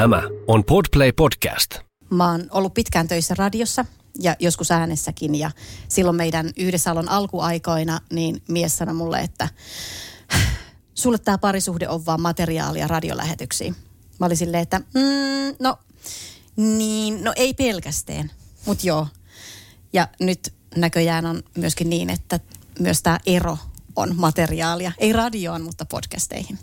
Tämä on Podplay Podcast. Mä oon ollut pitkään töissä radiossa ja joskus äänessäkin ja silloin meidän yhdessäolon alkuaikoina niin mies sanoi mulle, että sulle tämä parisuhde on vaan materiaalia radiolähetyksiin. Mä olin silleen, että mm, no niin, no ei pelkästään, mutta joo. Ja nyt näköjään on myöskin niin, että myös tämä ero on materiaalia. Ei radioon, mutta podcasteihin.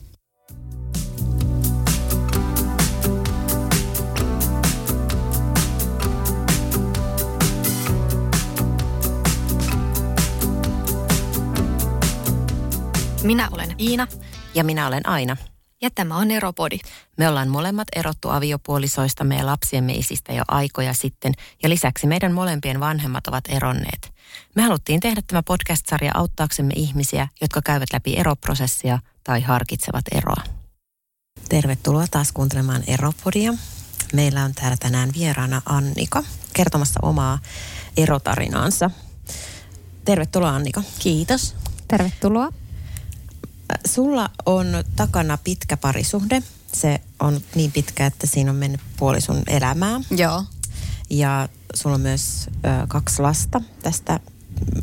Minä olen Iina. Ja minä olen Aina. Ja tämä on Eropodi. Me ollaan molemmat erottu aviopuolisoista ja lapsiemme isistä jo aikoja sitten. Ja lisäksi meidän molempien vanhemmat ovat eronneet. Me haluttiin tehdä tämä podcast-sarja auttaaksemme ihmisiä, jotka käyvät läpi eroprosessia tai harkitsevat eroa. Tervetuloa taas kuuntelemaan Eropodia. Meillä on täällä tänään vieraana Annika kertomassa omaa erotarinaansa. Tervetuloa Annika. Kiitos. Tervetuloa. Sulla on takana pitkä parisuhde. Se on niin pitkä, että siinä on mennyt puoli sun elämää. Joo. Ja sulla on myös ö, kaksi lasta tästä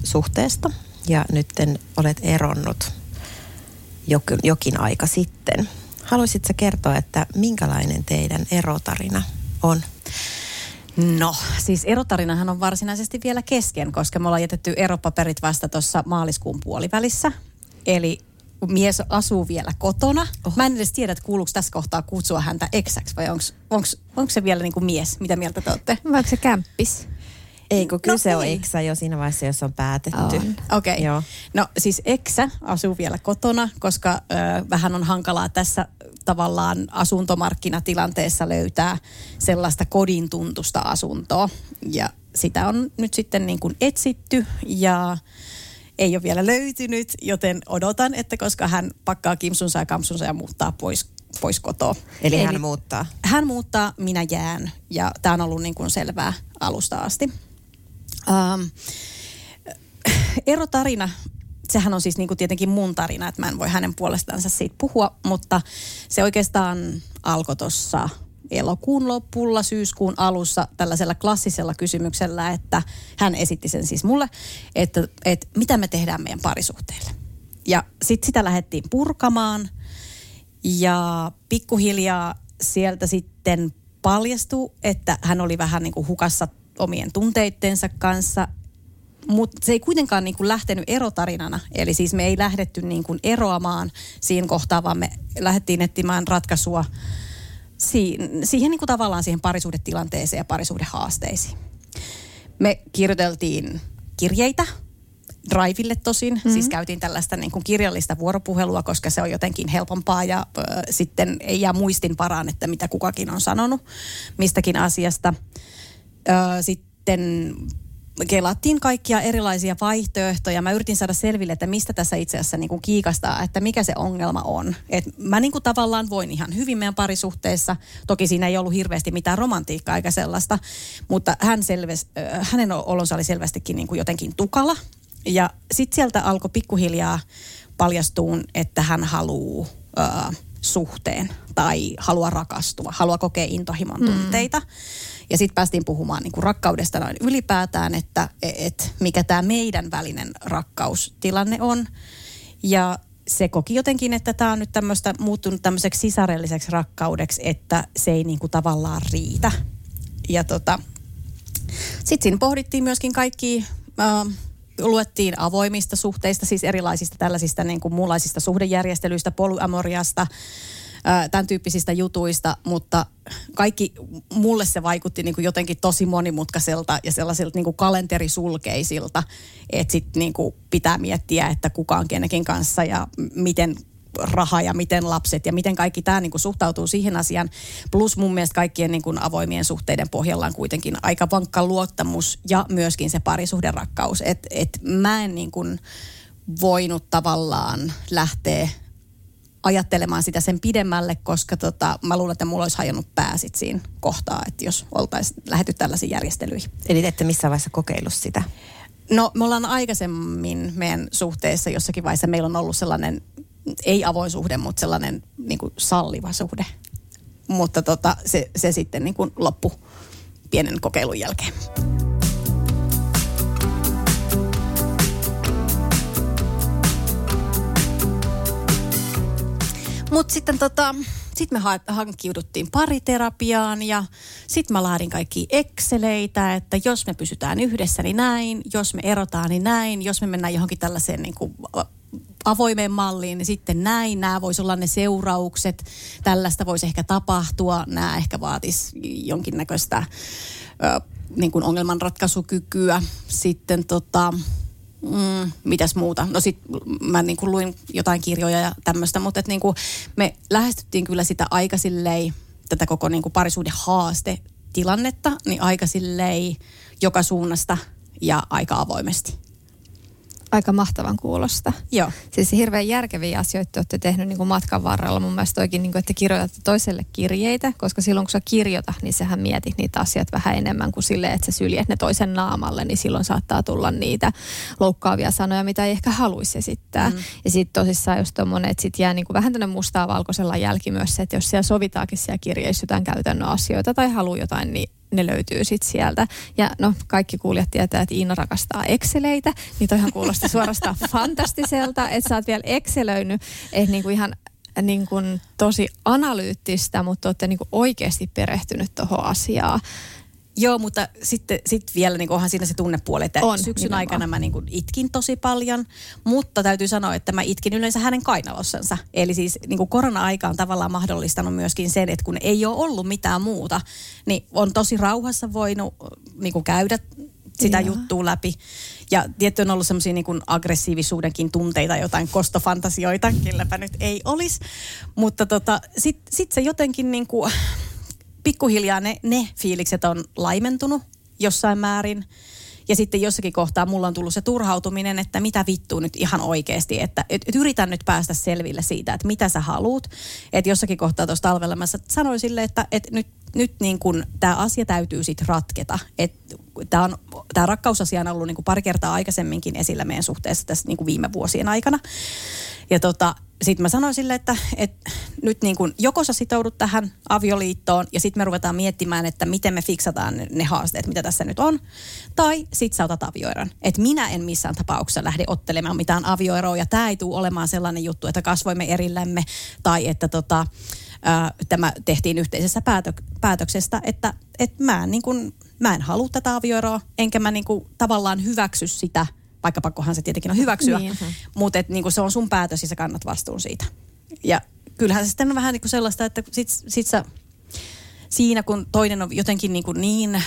suhteesta. Ja nyt olet eronnut jokin, jokin aika sitten. Haluaisitko kertoa, että minkälainen teidän erotarina on? No, siis erotarinahan on varsinaisesti vielä kesken, koska me ollaan jätetty eropaperit vasta tuossa maaliskuun puolivälissä. Eli mies asuu vielä kotona. Oho. Mä en edes tiedä, että kuuluuko tässä kohtaa kutsua häntä eksäksi vai onko se vielä niin kuin mies? Mitä mieltä te olette? Vai onko se kämppis? Ei, kun kyse no, on eksä jo siinä vaiheessa, jos on päätetty. Okei. Okay. No siis eksä asuu vielä kotona, koska ö, vähän on hankalaa tässä tavallaan asuntomarkkinatilanteessa löytää sellaista kodin tuntusta asuntoa. Ja sitä on nyt sitten niin kuin etsitty ja ei ole vielä löytynyt, joten odotan, että koska hän pakkaa kimsunsa ja kamsunsa ja muuttaa pois, pois kotoa. Eli, Eli hän muuttaa? Hän muuttaa, minä jään ja tämä on ollut niin kuin selvää alusta asti. Ähm, erotarina, sehän on siis niin kuin tietenkin mun tarina, että mä en voi hänen puolestaansa siitä puhua, mutta se oikeastaan alkoi tuossa elokuun lopulla, syyskuun alussa tällaisella klassisella kysymyksellä, että hän esitti sen siis mulle, että, että mitä me tehdään meidän parisuhteelle. Ja sitten sitä lähdettiin purkamaan ja pikkuhiljaa sieltä sitten paljastui, että hän oli vähän niin kuin hukassa omien tunteittensa kanssa, mutta se ei kuitenkaan niin kuin lähtenyt erotarinana. Eli siis me ei lähdetty niin kuin eroamaan siinä kohtaa, vaan me lähdettiin etsimään ratkaisua siihen, siihen niin kuin tavallaan siihen parisuhdetilanteeseen ja parisuhdehaasteisiin. Me kirjoiteltiin kirjeitä, Driville tosin. Mm-hmm. Siis käytiin tällaista niin kuin kirjallista vuoropuhelua, koska se on jotenkin helpompaa ja ö, sitten ei jää muistin paraan, että mitä kukakin on sanonut mistäkin asiasta. Ö, sitten kelattiin kaikkia erilaisia vaihtoehtoja. Mä yritin saada selville, että mistä tässä itse asiassa niin kuin kiikastaa, että mikä se ongelma on. Et mä niin kuin tavallaan voin ihan hyvin meidän parisuhteessa. Toki siinä ei ollut hirveästi mitään romantiikkaa eikä sellaista, mutta hän selves, hänen olonsa oli selvästikin niin kuin jotenkin tukala. Ja sitten sieltä alkoi pikkuhiljaa paljastuun, että hän haluaa äh, suhteen tai haluaa rakastua, haluaa kokea intohimon tunteita. Mm. Ja sitten päästiin puhumaan niin kuin rakkaudesta noin ylipäätään, että et, mikä tämä meidän välinen rakkaustilanne on. Ja se koki jotenkin, että tämä on nyt tämmöistä muuttunut tämmöiseksi sisarelliseksi rakkaudeksi, että se ei niin kuin tavallaan riitä. Ja tota, sitten siinä pohdittiin myöskin kaikki, äh, luettiin avoimista suhteista, siis erilaisista tällaisista niin kuin muunlaisista suhdejärjestelyistä, polyamoriasta, tämän tyyppisistä jutuista, mutta kaikki, mulle se vaikutti niin kuin jotenkin tosi monimutkaiselta ja sellaisilta niin kuin kalenterisulkeisilta, että sitten niin kuin pitää miettiä, että kuka on kenekin kanssa ja miten raha ja miten lapset ja miten kaikki tämä niin kuin suhtautuu siihen asiaan. Plus mun mielestä kaikkien niin kuin avoimien suhteiden pohjalla on kuitenkin aika vankka luottamus ja myöskin se parisuhderakkaus. Että et mä en niin kuin voinut tavallaan lähteä ajattelemaan sitä sen pidemmälle, koska tota, mä luulen, että mulla olisi hajonnut pää sit siinä kohtaa, että jos oltaisiin lähetty tällaisiin järjestelyihin. Eli ette missään vaiheessa kokeillut sitä? No me ollaan aikaisemmin meidän suhteessa jossakin vaiheessa, meillä on ollut sellainen, ei avoin suhde, mutta sellainen niin kuin salliva suhde. mutta tota, se, se sitten niin kuin loppu pienen kokeilun jälkeen. Mutta sitten tota, sit me ha- hankkiuduttiin pariterapiaan ja sitten mä laadin kaikki Exceleitä, että jos me pysytään yhdessä, niin näin, jos me erotaan, niin näin, jos me mennään johonkin tällaiseen niin kuin avoimeen malliin, niin sitten näin, nämä voisi olla ne seuraukset, tällaista voisi ehkä tapahtua, nämä ehkä vaatisi jonkinnäköistä ö, niin kuin ongelmanratkaisukykyä. Sitten tota, mm, mitäs muuta. No sit mä niin kuin luin jotain kirjoja ja tämmöistä, mutta et niin kuin me lähestyttiin kyllä sitä aika sillei, tätä koko niin kuin parisuuden haaste tilannetta, niin aika sillei joka suunnasta ja aika avoimesti aika mahtavan kuulosta. Joo. Siis hirveän järkeviä asioita te olette tehnyt niin kuin matkan varrella. Mun mielestä toikin, niin kuin, että kirjoitatte toiselle kirjeitä, koska silloin kun sä kirjoita, niin sähän mietit niitä asioita vähän enemmän kuin sille, että sä syljet ne toisen naamalle, niin silloin saattaa tulla niitä loukkaavia sanoja, mitä ei ehkä haluaisi esittää. Mm. Ja sitten tosissaan just tommonen, että sit jää niin kuin vähän tänne mustaa valkoisella jälki myös se, että jos siellä sovitaakin siellä kirjeissä jotain käytännön asioita tai haluaa jotain, niin ne löytyy sitten sieltä. Ja no, kaikki kuulijat tietää, että Iina rakastaa Exceleitä, niin toihan kuulostaa suorastaan fantastiselta, että sä oot vielä Excelöinyt, että niinku ihan niin kuin tosi analyyttistä, mutta olette niin kuin oikeasti perehtynyt tuohon asiaan. Joo, mutta sitten sit vielä niin onhan siinä se tunnepuoli, että on, syksyn nimenomaan. aikana mä niin kuin itkin tosi paljon, mutta täytyy sanoa, että mä itkin yleensä hänen kainalossansa. Eli siis niin kuin korona-aika on tavallaan mahdollistanut myöskin sen, että kun ei ole ollut mitään muuta, niin on tosi rauhassa voinut niin kuin käydä sitä Joo. juttua läpi. Ja tietty on ollut semmoisia niin aggressiivisuudenkin tunteita, jotain kostofantasioita, kelläpä nyt ei olisi. Mutta tota, sitten sit se jotenkin niin kuin, pikkuhiljaa ne, ne fiilikset on laimentunut jossain määrin. Ja sitten jossakin kohtaa mulla on tullut se turhautuminen, että mitä vittuu nyt ihan oikeasti, että et, et yritän nyt päästä selville siitä, että mitä sä haluut. Että jossakin kohtaa tuossa talvella mä sanoin sille, että et nyt, nyt niin kun tämä asia täytyy sitten ratketa. Tämä tämä rakkausasia on ollut niin kuin pari kertaa aikaisemminkin esillä meidän suhteessa tässä niin kuin viime vuosien aikana. Ja tota, sitten mä sanoin sille, että, että nyt niin kuin joko sä sitoudut tähän avioliittoon ja sitten me ruvetaan miettimään, että miten me fiksataan ne, haasteet, mitä tässä nyt on. Tai sitten sä otat avioeron. Että minä en missään tapauksessa lähde ottelemaan mitään avioeroa ja tämä ei tule olemaan sellainen juttu, että kasvoimme erillämme tai että tota, ää, tämä tehtiin yhteisessä päätö- päätöksestä, että et mä, niin kuin, mä en halua tätä avioeroa, enkä mä niin kuin, tavallaan hyväksy sitä – vaikka pakkohan se tietenkin on hyväksyä, niin. mutta et, niin se on sun päätös ja sä kannat vastuun siitä. Ja kyllähän se sitten on vähän niin kuin sellaista, että sit, sit sä, siinä kun toinen on jotenkin niin, kuin niin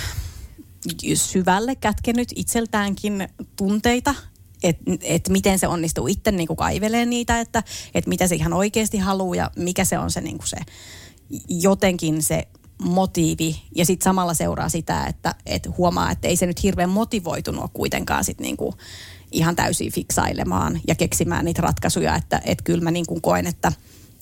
syvälle kätkenyt itseltäänkin tunteita, että et miten se onnistuu. Itse niin kuin kaivelee niitä, että et mitä se ihan oikeasti haluaa ja mikä se on se, niin se jotenkin se motiivi. Ja sitten samalla seuraa sitä, että et huomaa, että ei se nyt hirveän motivoitunut ole kuitenkaan sit niinku ihan täysin fiksailemaan ja keksimään niitä ratkaisuja, että et kyllä mä niinku koen, että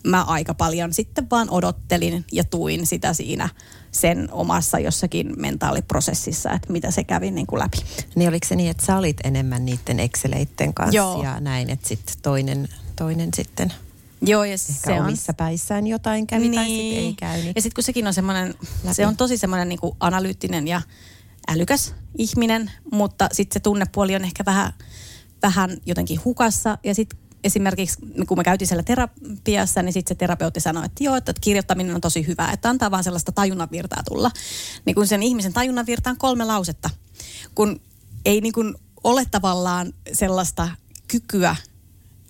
mä aika paljon sitten vaan odottelin ja tuin sitä siinä sen omassa jossakin mentaaliprosessissa, että mitä se kävi niin kuin läpi. Niin oliko se niin, että sä olit enemmän niiden Exceleitten kanssa Joo. ja näin, että sitten toinen, toinen sitten – Joo, ja Ehkä se omissa on... päissään jotain kävi niin. tai sitten ei käy. Niin... Ja sitten kun sekin on semmoinen, se on tosi semmoinen niin analyyttinen ja älykäs ihminen, mutta sitten se tunnepuoli on ehkä vähän, vähän jotenkin hukassa. Ja sitten esimerkiksi kun me käytiin siellä terapiassa, niin sitten se terapeutti sanoi, että joo, että kirjoittaminen on tosi hyvä, että antaa vaan sellaista tajunnan virtaa tulla. Niin kun sen ihmisen tajunnan virtaan kolme lausetta, kun ei niin kuin ole tavallaan sellaista kykyä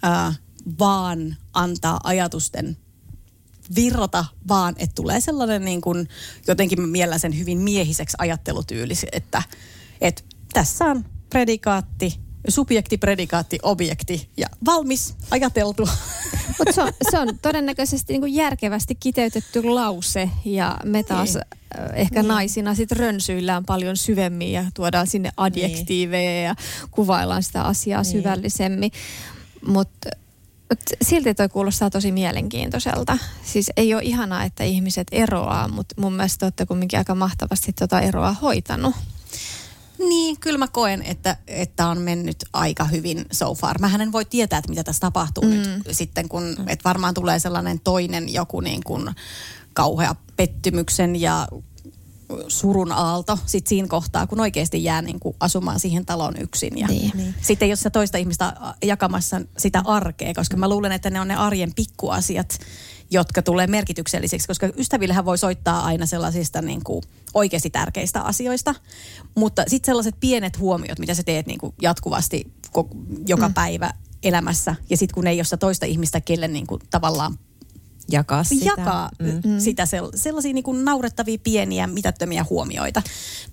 ää, vaan antaa ajatusten virrata, vaan että tulee sellainen niin kuin, jotenkin mä sen hyvin miehiseksi ajattelutyyli, että, että tässä on predikaatti, subjekti, predikaatti, objekti ja valmis, ajateltu. Mutta se, on, se on todennäköisesti niin kuin järkevästi kiteytetty lause ja me taas niin. ehkä niin. naisina sit rönsyillään paljon syvemmin ja tuodaan sinne adjektiiveja niin. ja kuvaillaan sitä asiaa niin. syvällisemmin. Mutta silti toi kuulostaa tosi mielenkiintoiselta. Siis ei ole ihanaa, että ihmiset eroaa, mutta mun mielestä olette kumminkin aika mahtavasti tota eroa hoitanut. Niin, kyllä mä koen, että, että on mennyt aika hyvin so far. Mähän en voi tietää, että mitä tässä tapahtuu mm. nyt sitten, kun että varmaan tulee sellainen toinen joku niin kuin kauhea pettymyksen ja surun aalto sit siinä kohtaa, kun oikeasti jää niin kuin asumaan siihen taloon yksin. Ja Niin. niin. sitten jos sä toista ihmistä jakamassa sitä arkea, koska mä luulen, että ne on ne arjen pikkuasiat, jotka tulee merkityksellisiksi, koska ystävillähän voi soittaa aina sellaisista niin kuin oikeasti tärkeistä asioista, mutta sitten sellaiset pienet huomiot, mitä sä teet niin kuin jatkuvasti joka mm. päivä elämässä, ja sitten kun ei ole sitä toista ihmistä, kelle niin kuin tavallaan Jakaa sitä. jakaa mm. sitä sell- sellaisia niin kuin naurettavia pieniä mitättömiä huomioita,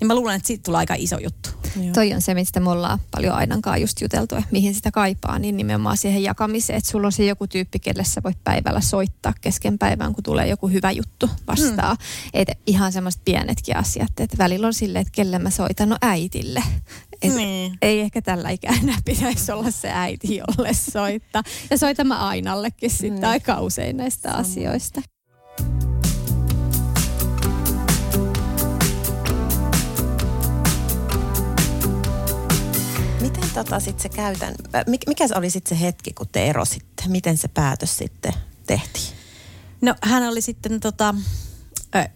niin mä luulen, että siitä tulee aika iso juttu. Joo. Toi on se, mistä me ollaan paljon Ainankaan just juteltu, että mihin sitä kaipaa, niin nimenomaan siihen jakamiseen, että sulla on se joku tyyppi, kelle sä voit päivällä soittaa kesken päivän, kun tulee joku hyvä juttu vastaan. Mm. Et ihan semmoiset pienetkin asiat, että välillä on silleen, että kelle mä soitan, no äitille. Et Niin. Ei ehkä tällä ikää enää pitäisi olla se äiti, jolle soittaa. Ja soitan mä Ainallekin sitten Mm. aika usein näistä asioista. Miten tota sit se käytän, äh, mik- mikä se oli sitten se hetki, kun te erositte? Miten se päätös sitten tehtiin? No hän oli sitten tota, ö,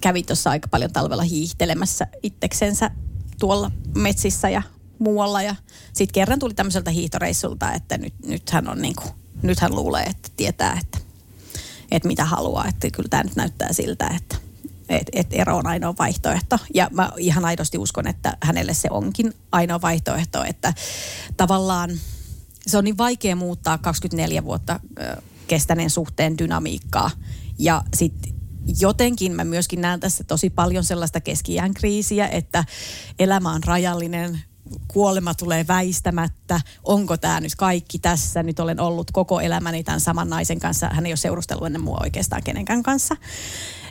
kävi tuossa aika paljon talvella hiihtelemässä itseksensä tuolla metsissä ja muualla. Ja sitten kerran tuli tämmöiseltä hiihtoreissulta, että nyt, nyt, hän on niinku, nyt hän luulee, että tietää, että, että mitä haluaa. Että kyllä tämä nyt näyttää siltä, että et, et ero on ainoa vaihtoehto. Ja mä ihan aidosti uskon, että hänelle se onkin ainoa vaihtoehto, että tavallaan se on niin vaikea muuttaa 24 vuotta kestäneen suhteen dynamiikkaa. Ja sitten jotenkin mä myöskin näen tässä tosi paljon sellaista keskiään kriisiä, että elämä on rajallinen, kuolema tulee väistämättä, onko tämä nyt kaikki tässä, nyt olen ollut koko elämäni tämän saman naisen kanssa, hän ei ole seurustellut ennen mua oikeastaan kenenkään kanssa,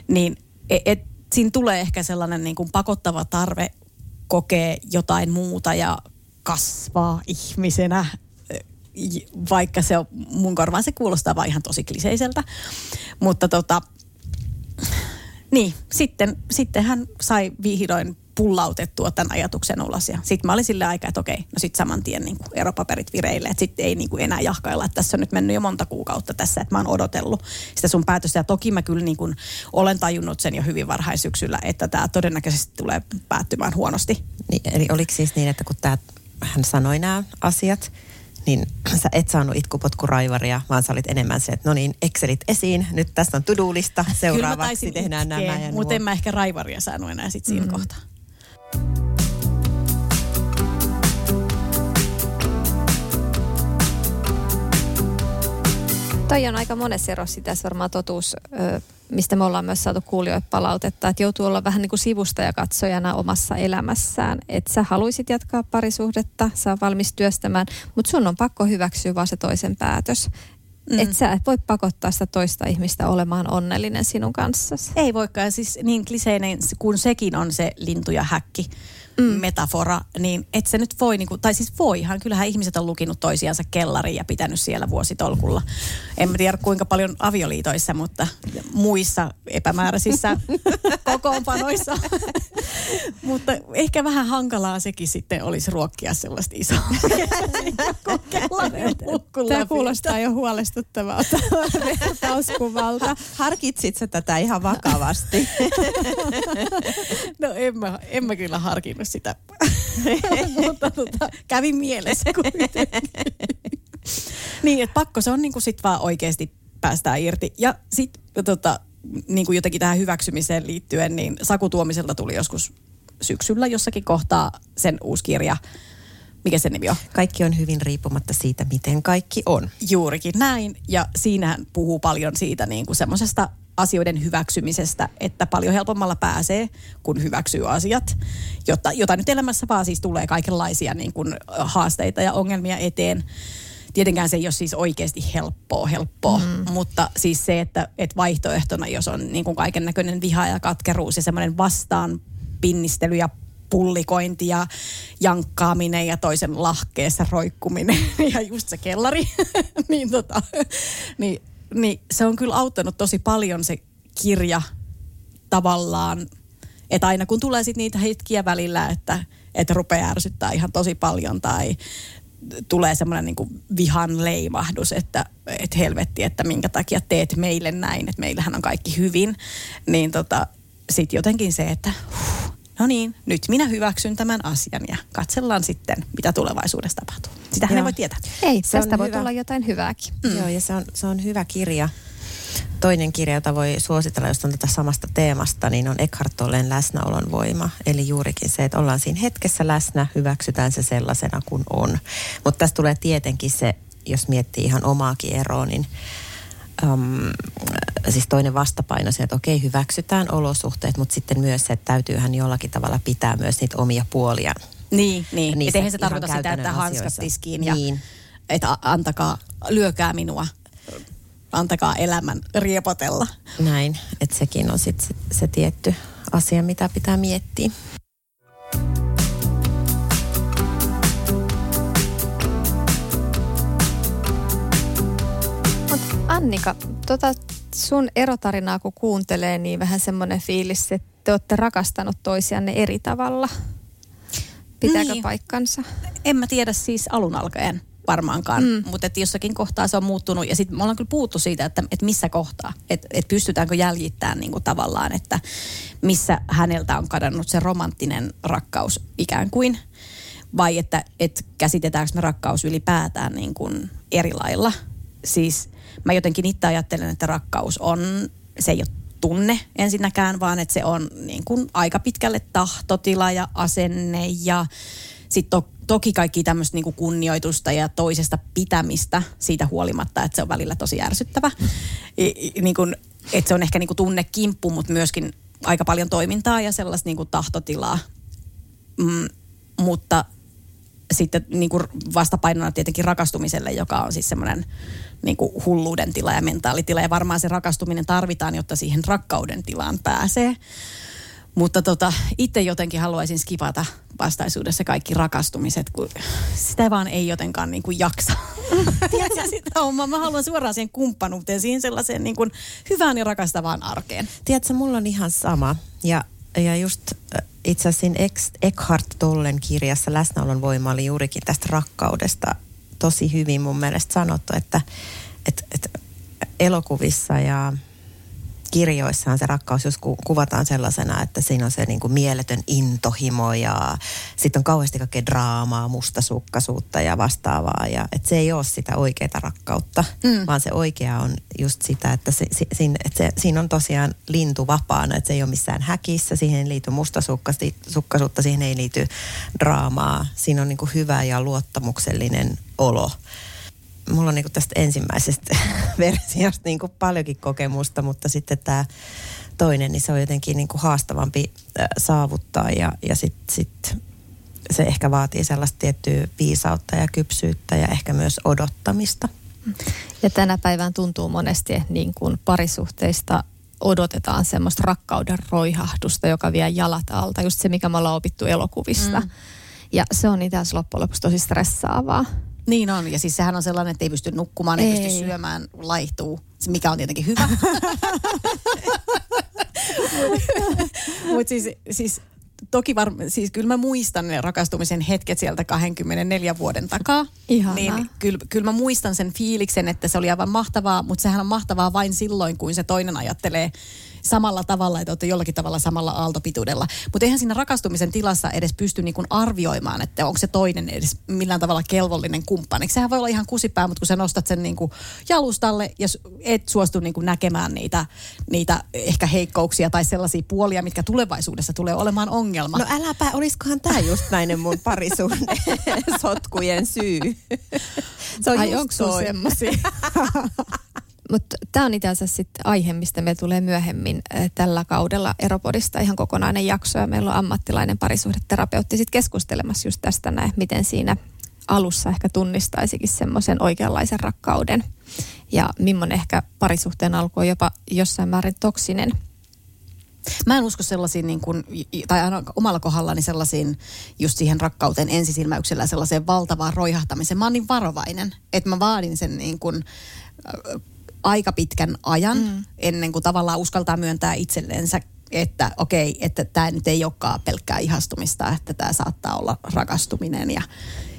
niin et, et, siinä tulee ehkä sellainen niin kuin pakottava tarve kokea jotain muuta ja kasvaa ihmisenä, j- vaikka se on, mun korvaan se kuulostaa vaan ihan tosi kliseiseltä. Mutta tota, niin, sitten, sitten hän sai vihdoin pullautettua tämän ajatuksen ulos. Ja sitten mä olin sille aikaa, että okei, no sitten saman tien niin eropaperit vireille. Että sitten ei niin kuin enää jahkailla, että tässä on nyt mennyt jo monta kuukautta tässä, että mä oon odotellut sitä sun päätöstä. Ja toki mä kyllä niin kuin olen tajunnut sen jo hyvin varhaisyksyllä, että tämä todennäköisesti tulee päättymään huonosti. Niin, eli oliko siis niin, että kun tää, hän sanoi nämä asiat, niin sä et saanut itkupotkuraivaria, vaan sä olit enemmän se, että no niin, Excelit esiin, nyt tässä on to-do-lista, seuraavaksi tehdään nämä ja nuo. Mutta en mä ehkä raivaria saanut enää sit siinä mm. kohtaa. Toi on aika monessa erossa sitä varmaan totuus, mistä me ollaan myös saatu kuulijoita palautetta, että joutuu olla vähän niin kuin sivusta ja katsojana omassa elämässään. Että sä haluisit jatkaa parisuhdetta, sä oot valmis työstämään, mutta sun on pakko hyväksyä vaan se toisen päätös. Mm. Että sä et voi pakottaa sitä toista ihmistä olemaan onnellinen sinun kanssasi. Ei voikaan, siis niin kliseinen kun sekin on se lintu ja häkki mm. metafora, niin et se nyt voi, niinku, tai siis voihan, kyllähän ihmiset on lukinut toisiansa kellariin ja pitänyt siellä vuositolkulla. En mä tiedä kuinka paljon avioliitoissa, mutta muissa epämääräisissä kokoonpanoissa. mutta ehkä vähän hankalaa sekin sitten olisi ruokkia sellaista isoa. Tämä kuulostaa jo huolestuttavalta vertauskuvalta. Harkitsit sä tätä ihan vakavasti? No en mä, en mä kyllä harkinnut sitä, mutta tota, kävi mielessä kuitenkin. niin, että pakko se on niinku sit vaan oikeasti päästään irti. Ja sitten tota, niinku jotenkin tähän hyväksymiseen liittyen, niin Saku Tuomiselta tuli joskus syksyllä jossakin kohtaa sen uusi kirja. Mikä sen nimi on? Kaikki on hyvin riippumatta siitä, miten kaikki on. Juurikin näin. Ja siinähän puhuu paljon siitä niin kuin semmoisesta asioiden hyväksymisestä, että paljon helpommalla pääsee, kun hyväksyy asiat, jota, jota nyt elämässä vaan siis tulee kaikenlaisia niin kuin haasteita ja ongelmia eteen. Tietenkään se ei ole siis oikeasti helppoa, helppoa, mm. mutta siis se, että, että vaihtoehtona, jos on niin kuin kaiken näköinen viha ja katkeruus ja semmoinen vastaan pinnistely ja pullikointi ja jankkaaminen ja toisen lahkeessa roikkuminen ja just se kellari, niin, tota, niin, niin se on kyllä auttanut tosi paljon se kirja tavallaan, että aina kun tulee sitten niitä hetkiä välillä, että, että rupeaa ärsyttää ihan tosi paljon tai tulee semmoinen niin vihan leimahdus, että, että helvetti, että minkä takia teet meille näin, että meillähän on kaikki hyvin. Niin tota, sitten jotenkin se, että huh, no niin, nyt minä hyväksyn tämän asian ja katsellaan sitten, mitä tulevaisuudessa tapahtuu. Sitähän ei voi tietää. Ei, se tästä voi hyvä. tulla jotain hyvääkin. Mm. Joo, ja se on, se on hyvä kirja. Toinen kirja, jota voi suositella, jos on tätä samasta teemasta, niin on Eckhart Tolleen läsnäolon voima. Eli juurikin se, että ollaan siinä hetkessä läsnä, hyväksytään se sellaisena kuin on. Mutta tässä tulee tietenkin se, jos miettii ihan omaakin eroa, niin um, siis toinen vastapaino se, että okei, hyväksytään olosuhteet, mutta sitten myös se, että täytyyhän jollakin tavalla pitää myös niitä omia puolia. Niin, niin. Että eihän se tarkoita sitä, että hanskat tiskiin ja niin. että antakaa, lyökää minua antakaa elämän riepotella. Näin, että sekin on sitten se, se tietty asia, mitä pitää miettiä. Annika, tota sun erotarinaa kun kuuntelee, niin vähän semmoinen fiilis, että te olette rakastanut toisianne eri tavalla. Pitääkö niin. paikkansa? En mä tiedä siis alun alkaen varmaankaan, mm. mutta että jossakin kohtaa se on muuttunut ja sitten me ollaan kyllä puhuttu siitä, että, että missä kohtaa, että, että pystytäänkö jäljittämään niin kuin tavallaan, että missä häneltä on kadonnut se romanttinen rakkaus ikään kuin, vai että, että käsitetäänkö me rakkaus ylipäätään niin kuin eri lailla. Siis mä jotenkin itse ajattelen, että rakkaus on, se ei ole tunne ensinnäkään, vaan että se on niin kuin aika pitkälle tahtotila ja asenne ja sitten to, toki kaikki tämmöistä niinku kunnioitusta ja toisesta pitämistä siitä huolimatta, että se on välillä tosi ärsyttävä. Niin kun, että se on ehkä niinku tunnekimppu, mutta myöskin aika paljon toimintaa ja sellaista niinku tahtotilaa. Mm, mutta sitten niinku vastapainona tietenkin rakastumiselle, joka on siis semmoinen niinku hulluuden tila ja mentaalitila. Ja varmaan se rakastuminen tarvitaan, jotta siihen rakkauden tilaan pääsee. Mutta tota, itse jotenkin haluaisin skipata vastaisuudessa kaikki rakastumiset, kun sitä vaan ei jotenkaan niin kuin jaksa. Tiedätkö sitä hommaa? Mä haluan suoraan siihen kumppanuuteen, siihen sellaiseen niin kuin hyvään ja rakastavaan arkeen. Tiedätkö, mulla on ihan sama. Ja, ja just äh, itse asiassa Eckhart Tollen kirjassa Läsnäolon voima oli juurikin tästä rakkaudesta tosi hyvin mun mielestä sanottu, että, että, että elokuvissa ja kirjoissaan se rakkaus jos ku, kuvataan sellaisena, että siinä on se niin kuin mieletön intohimo ja sitten on kauheasti kaikkea draamaa, mustasukkaisuutta ja vastaavaa. Ja että se ei ole sitä oikeaa rakkautta, mm. vaan se oikea on just sitä, että, se, se, siinä, että se, siinä on tosiaan lintu vapaana, että se ei ole missään häkissä, siihen ei liity mustasukkaisuutta, siihen ei liity draamaa. Siinä on niin kuin hyvä ja luottamuksellinen olo mulla on niinku tästä ensimmäisestä versiosta niinku paljonkin kokemusta, mutta sitten tämä toinen, niin se on jotenkin niinku haastavampi äh, saavuttaa ja, ja sitten sit se ehkä vaatii sellaista tiettyä viisautta ja kypsyyttä ja ehkä myös odottamista. Ja tänä päivään tuntuu monesti, että niin kuin parisuhteista odotetaan semmoista rakkauden roihahdusta, joka vie jalat alta. Just se, mikä me ollaan opittu elokuvista. Mm. Ja se on itse asiassa loppujen lopuksi tosi stressaavaa. Niin on, ja siis sehän on sellainen, että ei pysty nukkumaan, ei, ei pysty syömään, laihtuu, mikä on tietenkin hyvä. Mutta siis, siis toki var, siis kyllä mä muistan ne rakastumisen hetket sieltä 24 vuoden takaa. Ihanaa. Niin kyllä, kyllä mä muistan sen fiiliksen, että se oli aivan mahtavaa, mutta sehän on mahtavaa vain silloin, kun se toinen ajattelee samalla tavalla, että olette jollakin tavalla samalla aaltopituudella. Mutta eihän siinä rakastumisen tilassa edes pysty niin kuin arvioimaan, että onko se toinen edes millään tavalla kelvollinen kumppani. Sehän voi olla ihan kusipää, mutta kun sä nostat sen niin kuin jalustalle ja et suostu niin kuin näkemään niitä, niitä ehkä heikkouksia tai sellaisia puolia, mitkä tulevaisuudessa tulee olemaan ongelma. No äläpä, olisikohan tämä just näinen mun parisuhde sotkujen syy. Se on Ai onko semmoisia? Mutta tämä on itse asiassa sitten aihe, mistä me tulee myöhemmin tällä kaudella Eropodista ihan kokonainen jakso. Ja meillä on ammattilainen parisuhdeterapeutti sitten keskustelemassa just tästä näin, miten siinä alussa ehkä tunnistaisikin semmoisen oikeanlaisen rakkauden. Ja millainen ehkä parisuhteen alku on jopa jossain määrin toksinen. Mä en usko sellaisiin, niin kuin, tai omalla kohdallani sellaisiin, just siihen rakkauteen ensisilmäyksellä sellaiseen valtavaan roihahtamiseen. Mä oon niin varovainen, että mä vaadin sen niin kuin, aika pitkän ajan mm. ennen kuin tavallaan uskaltaa myöntää itsellensä, että okei, okay, että tämä nyt ei olekaan pelkkää ihastumista, että tämä saattaa olla rakastuminen ja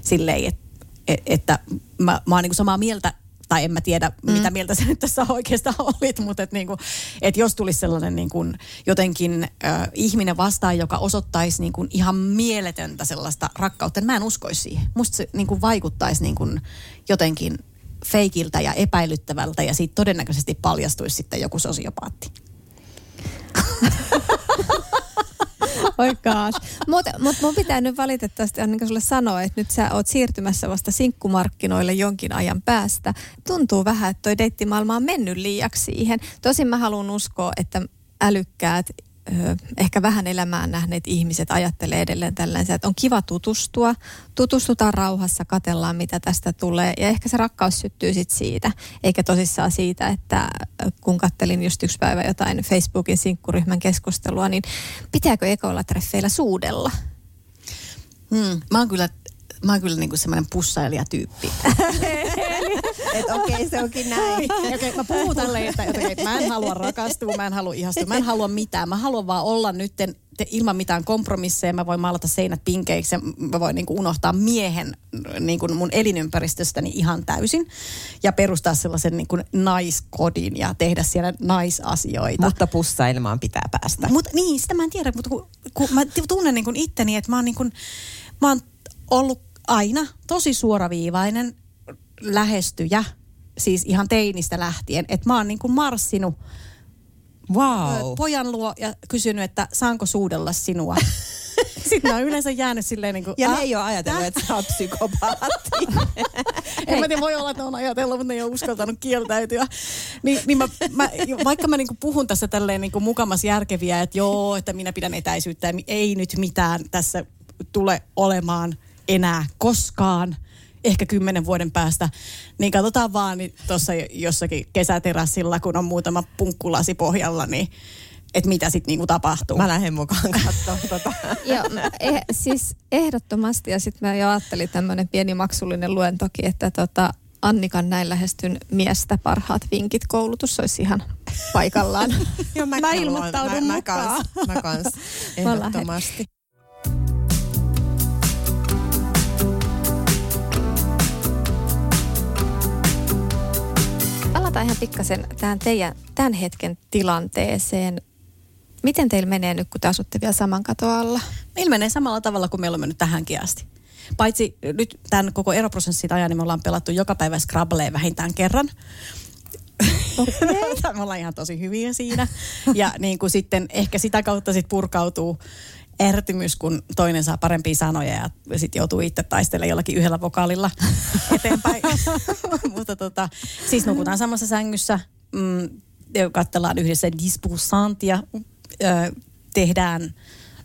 silleen, että, että mä, mä oon niin samaa mieltä tai en mä tiedä, mm. mitä mieltä sä nyt tässä oikeastaan olit, mutta et niinku, et jos tulisi sellainen niinku, jotenkin äh, ihminen vastaan, joka osoittaisi niinku ihan mieletöntä sellaista rakkautta, niin mä en uskoisi siihen. Musta se niinku vaikuttaisi niinku jotenkin feikiltä ja epäilyttävältä ja siitä todennäköisesti paljastuisi sitten joku sosiopaatti. Oikaas. Mutta mut mun pitää nyt valitettavasti niin sulle sanoa, että nyt sä oot siirtymässä vasta sinkkumarkkinoille jonkin ajan päästä. Tuntuu vähän, että toi deittimaailma on mennyt liiaksi siihen. Tosin mä haluan uskoa, että älykkäät ehkä vähän elämään nähneet ihmiset ajattelee edelleen tällaisen, että on kiva tutustua, tutustutaan rauhassa, katellaan mitä tästä tulee. Ja ehkä se rakkaus syttyy sitten siitä, eikä tosissaan siitä, että kun kattelin just yksi päivä jotain Facebookin sinkkuryhmän keskustelua, niin pitääkö ekoilla treffeillä suudella? Hmm, mä oon kyllä mä oon kyllä niinku semmoinen pussailijatyyppi. että okei, okay, se onkin näin. okay, mä puhun tälleen, että, että mä en halua rakastua, mä en halua ihastua, mä en halua mitään. Mä haluan vaan olla nytten te, ilman mitään kompromisseja. Mä voin maalata seinät pinkeiksi ja mä voin niinku unohtaa miehen niinku mun elinympäristöstäni ihan täysin. Ja perustaa sellaisen niinku naiskodin ja tehdä siellä naisasioita. Mutta pussailemaan pitää päästä. Mutta niin, sitä mä en tiedä, mutta kun, kun mä tunnen niinku itteni, että mä oon, niinku, mä oon ollut aina tosi suoraviivainen lähestyjä, siis ihan teinistä lähtien, että mä oon niin kuin marssinut wow. pojan luo ja kysynyt, että saanko suudella sinua. Sitten mä oon yleensä jäänyt silleen niin kuin, Ja ne ei ole ajatellut, että sä oot psykopaatti. en mä tiedä, voi olla, että ne on ajatellut, mutta ne ei ole uskaltanut kieltäytyä. Niin, niin mä, mä, vaikka mä niin kuin puhun tässä tälleen niin kuin mukamas järkeviä, että joo, että minä pidän etäisyyttä, ei nyt mitään tässä tule olemaan enää koskaan, ehkä kymmenen vuoden päästä, niin katsotaan vaan niin tuossa jossakin kesäterassilla, kun on muutama punkkulasi pohjalla, niin että mitä sitten niinku tapahtuu. Mä lähden mukaan katsomaan tota. Joo, eh, siis ehdottomasti ja sitten mä jo ajattelin tämmöinen pieni maksullinen luentoki, että tota, Annikan näin lähestyn miestä parhaat vinkit koulutus olisi ihan paikallaan. Joo, mä, mä ilmoittaudun mä, mukaan. Mä kans, mä kans ehdottomasti. Palataan ihan pikkasen tähän teidän tämän hetken tilanteeseen. Miten teillä menee nyt, kun te asutte vielä saman katon alla? Meillä menee samalla tavalla kuin meillä on mennyt tähänkin asti. Paitsi nyt tämän koko eroprosessin ajan, niin me ollaan pelattu joka päivä Scrabbleen vähintään kerran. Okay. me ollaan ihan tosi hyviä siinä. Ja niin kuin sitten ehkä sitä kautta sit purkautuu ärtymys, kun toinen saa parempia sanoja ja sitten joutuu itse taistelemaan jollakin yhdellä vokaalilla eteenpäin. Mutta tota, siis nukutaan samassa sängyssä, mm, katsellaan yhdessä dispusantia, tehdään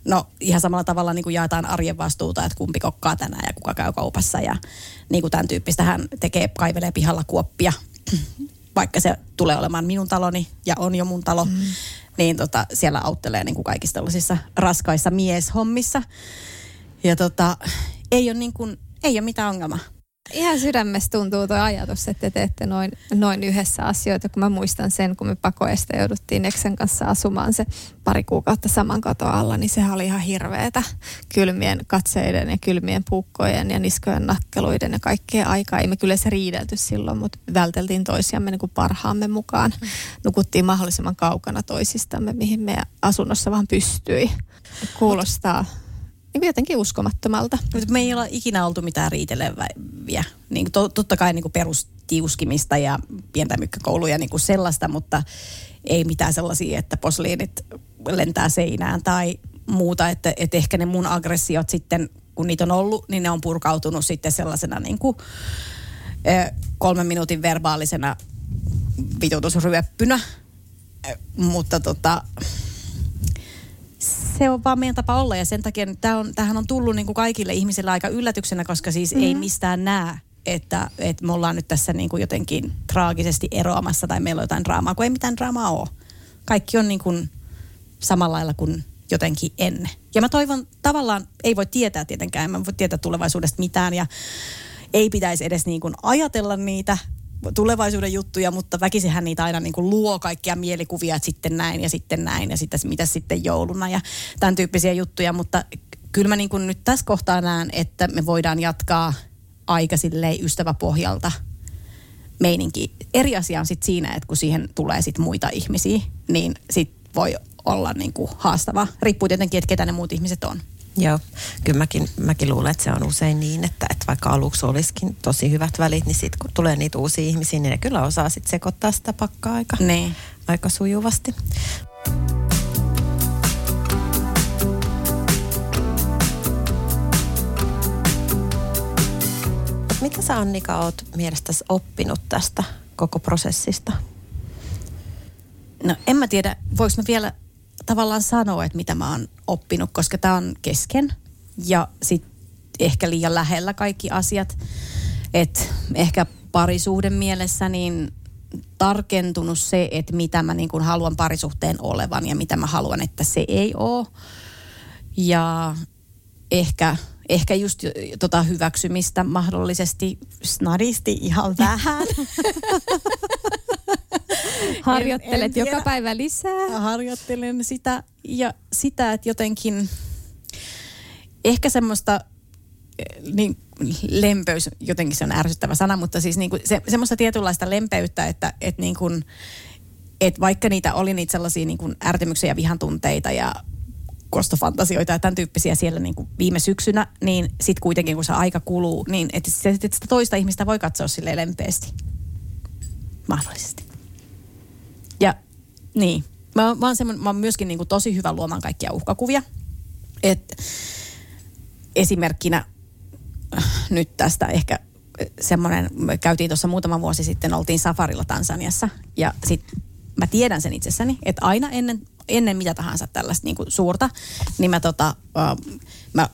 No ihan samalla tavalla niin kuin jaetaan arjen vastuuta, että kumpi kokkaa tänään ja kuka käy kaupassa ja niin kuin tämän tyyppistä hän tekee, kaivelee pihalla kuoppia, vaikka se tulee olemaan minun taloni ja on jo mun talo. Mm niin tota, siellä auttelee niin kuin kaikissa tällaisissa raskaissa mieshommissa. Ja tota, ei ole, niin kuin, ei ole mitään ongelmaa. Ihan sydämestä tuntuu tuo ajatus, että te teette noin, noin yhdessä asioita, kun mä muistan sen, kun me pakoesta jouduttiin Eksen kanssa asumaan se pari kuukautta saman katon alla, niin sehän oli ihan hirveetä kylmien katseiden ja kylmien puukkojen ja niskojen nakkeluiden ja kaikkea aikaa. Ei me kyllä se riidelty silloin, mutta välteltiin toisiamme niin kuin parhaamme mukaan. Nukuttiin mahdollisimman kaukana toisistamme, mihin meidän asunnossa vaan pystyi. Kuulostaa niin jotenkin uskomattomalta. Me ei olla ikinä oltu mitään riiteleviä. Niin to, totta kai niin perustiuskimista ja pientä mykkäkouluja niin kuin sellaista, mutta ei mitään sellaisia, että posliinit lentää seinään tai muuta. Että, että ehkä ne mun aggressiot sitten, kun niitä on ollut, niin ne on purkautunut sitten sellaisena niin kuin, kolmen minuutin verbaalisena vitutusryöppynä. Mutta tota, se on vaan meidän tapa olla ja sen takia tämä on, tämähän on tullut niin kuin kaikille ihmisille aika yllätyksenä, koska siis mm-hmm. ei mistään näe, että, että me ollaan nyt tässä niin kuin jotenkin traagisesti eroamassa tai meillä on jotain draamaa, kun ei mitään draamaa ole. Kaikki on niin kuin samalla lailla kuin jotenkin ennen. Ja mä toivon, tavallaan ei voi tietää tietenkään, mä voi tietää tulevaisuudesta mitään ja ei pitäisi edes niin kuin ajatella niitä, tulevaisuuden juttuja, mutta väkisinhän niitä aina niin kuin luo kaikkia mielikuvia, että sitten näin ja sitten näin ja sitten mitä sitten jouluna ja tämän tyyppisiä juttuja, mutta kyllä mä niin kuin nyt tässä kohtaa näen, että me voidaan jatkaa aika silleen ystäväpohjalta meininki. Eri asia on sitten siinä, että kun siihen tulee sit muita ihmisiä, niin sit voi olla niin kuin haastavaa. Riippuu tietenkin, että ketä ne muut ihmiset on. Joo, kyllä mäkin, mäkin luulen, että se on usein niin, että, että vaikka aluksi olisikin tosi hyvät välit, niin sitten kun tulee niitä uusia ihmisiä, niin ne kyllä osaa sitten sekoittaa sitä pakkaa aika, niin. aika sujuvasti. Mitä sä Annika oot mielestäsi oppinut tästä koko prosessista? No en mä tiedä, voiko mä vielä tavallaan sanoa, että mitä mä oon oppinut, koska tämä on kesken ja sitten ehkä liian lähellä kaikki asiat. Että ehkä parisuuden mielessä niin tarkentunut se, että mitä mä niin kuin haluan parisuhteen olevan ja mitä mä haluan, että se ei ole. Ja ehkä, ehkä just tota hyväksymistä mahdollisesti snadisti ihan vähän. Harjoittelet en, en joka päivä lisää. Harjoittelen sitä ja sitä, että jotenkin ehkä semmoista eh, niin lempeys, jotenkin se on ärsyttävä sana, mutta siis niin kuin se, semmoista tietynlaista lempeyttä, että, että, niin kuin, että vaikka niitä oli niitä sellaisia niin kuin ärtymyksiä ja vihantunteita ja kostofantasioita ja tämän tyyppisiä siellä niin kuin viime syksynä, niin sitten kuitenkin kun se aika kuluu, niin että sitä toista ihmistä voi katsoa sille lempeästi. Mahdollisesti. Niin, mä, mä, oon, mä oon myöskin niin kuin tosi hyvä luomaan kaikkia uhkakuvia. Et esimerkkinä äh, nyt tästä ehkä äh, semmoinen, me käytiin tuossa muutama vuosi sitten, oltiin safarilla Tansaniassa ja sitten mä tiedän sen itsessäni, että aina ennen, ennen mitä tahansa tällaista niin kuin suurta, niin mä, tota, uh, mä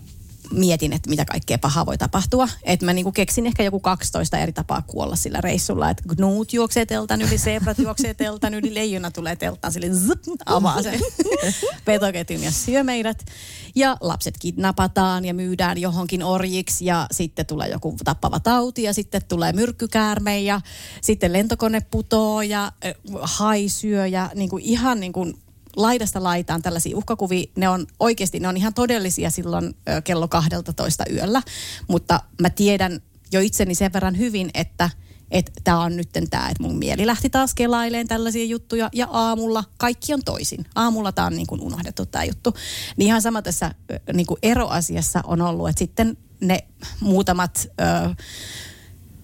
mietin, että mitä kaikkea pahaa voi tapahtua. Että mä niinku keksin ehkä joku 12 eri tapaa kuolla sillä reissulla. Että gnuut juoksee teltan yli, zebrat juoksee teltan yli, leijona tulee teltan sille zzz, avaa sen petoketjun ja syö meidät. Ja lapset kidnapataan ja myydään johonkin orjiksi ja sitten tulee joku tappava tauti ja sitten tulee myrkkykäärme ja sitten lentokone putoo ja äh, hai syö ja niinku ihan niinku laidasta laitaan tällaisia uhkakuvia. Ne on oikeasti, ne on ihan todellisia silloin kello 12 yöllä. Mutta mä tiedän jo itseni sen verran hyvin, että että tämä on nyt tämä, että mun mieli lähti taas kelaileen tällaisia juttuja ja aamulla kaikki on toisin. Aamulla tämä on niin kuin unohdettu tämä juttu. Niin ihan sama tässä niin kuin eroasiassa on ollut, että sitten ne muutamat ö,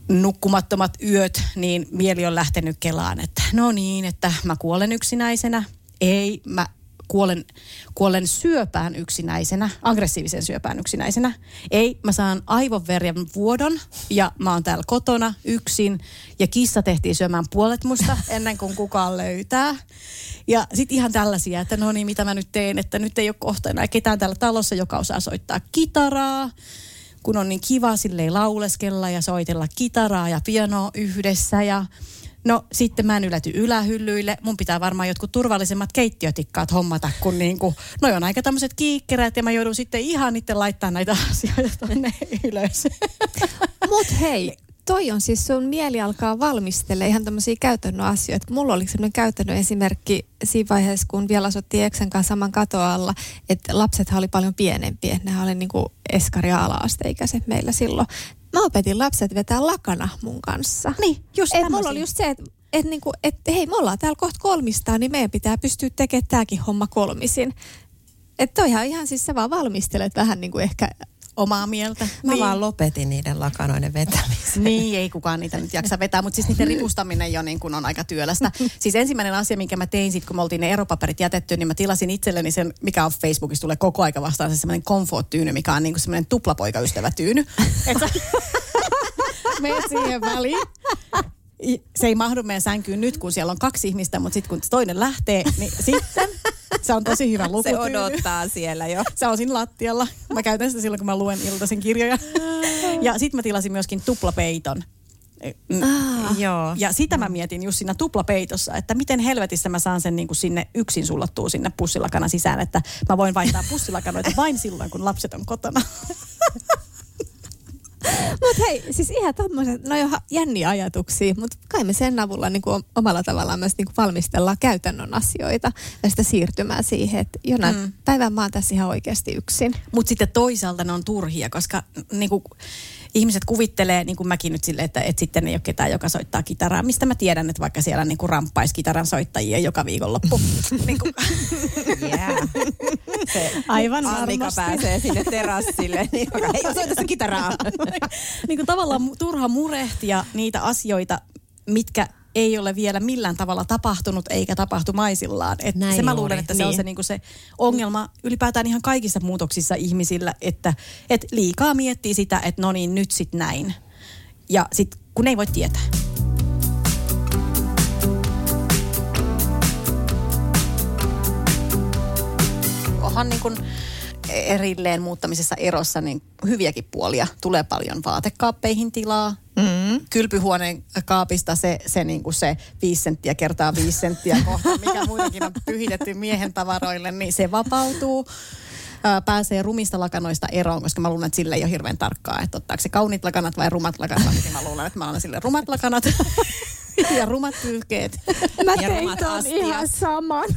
nukkumattomat yöt, niin mieli on lähtenyt kelaan, että no niin, että mä kuolen yksinäisenä – ei, mä kuolen, kuolen syöpään yksinäisenä, aggressiivisen syöpään yksinäisenä. Ei, mä saan aivonverjan vuodon ja mä oon täällä kotona yksin ja kissa tehtiin syömään puolet musta ennen kuin kukaan löytää. Ja sitten ihan tällaisia, että no niin, mitä mä nyt teen, että nyt ei ole kohta enää ketään täällä talossa, joka osaa soittaa kitaraa kun on niin kiva silleen lauleskella ja soitella kitaraa ja pianoa yhdessä ja No sitten mä en yläty ylähyllyille. Mun pitää varmaan jotkut turvallisemmat keittiötikkaat hommata, kun niin kuin, no on aika tämmöiset kiikkerät ja mä joudun sitten ihan itse laittaa näitä asioita tonne ylös. Mut hei, toi on siis sun mieli alkaa valmistella ihan tämmöisiä käytännön asioita. Mulla oli semmoinen käytännön esimerkki siinä vaiheessa, kun vielä asuttiin Eksen kanssa saman katoalla, alla, että lapset oli paljon pienempiä. Nehän oli niinku eskari- ja ala-asteikäiset meillä silloin mä opetin lapset vetää lakana mun kanssa. Niin, just et mulla oli just se, että et niinku, et, hei, me ollaan täällä kohta kolmistaan, niin meidän pitää pystyä tekemään tämäkin homma kolmisin. Että toihan ihan siis sä vaan valmistelet vähän niin kuin ehkä omaa mieltä. Mä niin. vaan lopetin niiden lakanoiden vetämisen. Niin, ei kukaan niitä nyt jaksa vetää, mutta siis niiden ripustaminen jo niin kuin on aika työlästä. Siis ensimmäinen asia, minkä mä tein sit, kun me oltiin ne eropaperit jätetty, niin mä tilasin itselleni sen, mikä on Facebookissa tulee koko aika vastaan, se semmoinen comfort-tyyny, mikä on niin kuin semmoinen tuplapoikaystävä-tyyny. Että meet siihen väliin se ei mahdu meidän sänkyyn nyt, kun siellä on kaksi ihmistä, mutta sitten kun toinen lähtee, niin sitten se on tosi hyvä luku. Se odottaa siellä jo. Se on siinä lattialla. Mä käytän sitä silloin, kun mä luen iltaisin kirjoja. Ja sitten mä tilasin myöskin tuplapeiton. Ah, joo. Ja sitä mä mietin just siinä tuplapeitossa, että miten helvetissä mä saan sen niin kuin sinne yksin sullattua sinne pussilakanan sisään, että mä voin vaihtaa pussilakanoita vain silloin, kun lapset on kotona. mutta hei, siis ihan tommoset, no jo jänniä ajatuksia, mutta kai me sen avulla niin kuin omalla tavallaan myös niin kuin valmistellaan käytännön asioita ja sitä siirtymää siihen, että jonain mm. päivän mä oon tässä ihan oikeasti yksin. Mutta sitten toisaalta ne on turhia, koska niin kuin, ihmiset kuvittelee, niin kuin mäkin nyt silleen, että, että sitten ei ole ketään, joka soittaa kitaraa. Mistä mä tiedän, että vaikka siellä niin kuin ramppaisi kitaran soittajia joka viikonloppu. niin kuin. Yeah. Se Aivan Annika varmasti. pääsee sinne terassille, niin joka ei soita kitaraa. niin kuin tavallaan turha murehtia niitä asioita, mitkä ei ole vielä millään tavalla tapahtunut eikä tapahtumaisillaan. Et Näin se mä luulen, että se on niin. se, niin kuin se ongelma ylipäätään ihan kaikissa muutoksissa ihmisillä, että et liikaa miettii sitä, että no niin, nyt sit näin. Ja sit kun ei voi tietää. Onhan niin kuin erilleen muuttamisessa erossa niin hyviäkin puolia. Tulee paljon vaatekaappeihin tilaa. Mm. Kylpyhuoneen kaapista se, se, niin kuin se viisi senttiä kertaa viisi senttiä kohta, mikä muutenkin on tyhjennetty miehen tavaroille, niin se vapautuu. Ää, pääsee rumista lakanoista eroon, koska mä luulen, että sille ei ole hirveän tarkkaa, että ottaako se kauniit lakanat vai rumat lakanat. Niin mä luulen, että mä annan sille rumat lakanat ja rumat pyyhkeet Mä Ja tein ton ihan saman.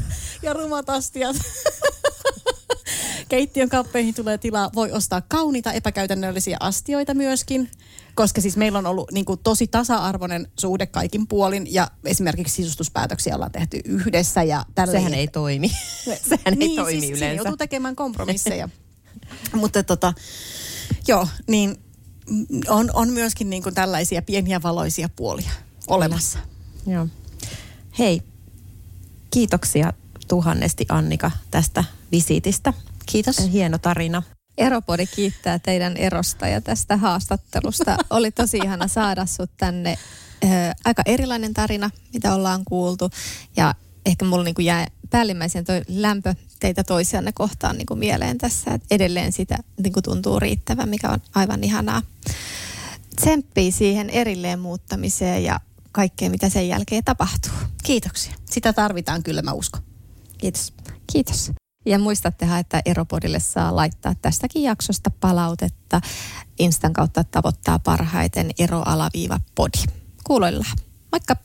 ja rumat astiat. Keittiön kappeihin tulee tilaa. Voi ostaa kauniita epäkäytännöllisiä astioita myöskin, koska siis meillä on ollut niin kuin, tosi tasa-arvoinen suhde kaikin puolin ja esimerkiksi sisustuspäätöksiä ollaan tehty yhdessä ja tälleen. Sehän ei toimi. Sehän ei toimi siis, yleensä. joutuu tekemään kompromisseja. Mutta tota, joo, niin on, on myöskin niin kuin tällaisia pieniä valoisia puolia olemassa. Joo. Hei, kiitoksia tuhannesti Annika tästä visiitistä. Kiitos. Hieno tarina. Eropodi kiittää teidän erosta ja tästä haastattelusta. Oli tosi ihana saada sut tänne. Ö, aika erilainen tarina, mitä ollaan kuultu. Ja ehkä mulla niinku jää päällimmäisen toi lämpö teitä toisianne kohtaan niinku mieleen tässä. Et edelleen sitä niinku tuntuu riittävän, mikä on aivan ihanaa. Tsemppii siihen erilleen muuttamiseen ja kaikkeen, mitä sen jälkeen tapahtuu. Kiitoksia. Sitä tarvitaan kyllä, mä uskon. Kiitos. Kiitos. Ja muistattehan, että Eropodille saa laittaa tästäkin jaksosta palautetta. Instan kautta tavoittaa parhaiten ero-podi. Kuuloillaan. Moikka!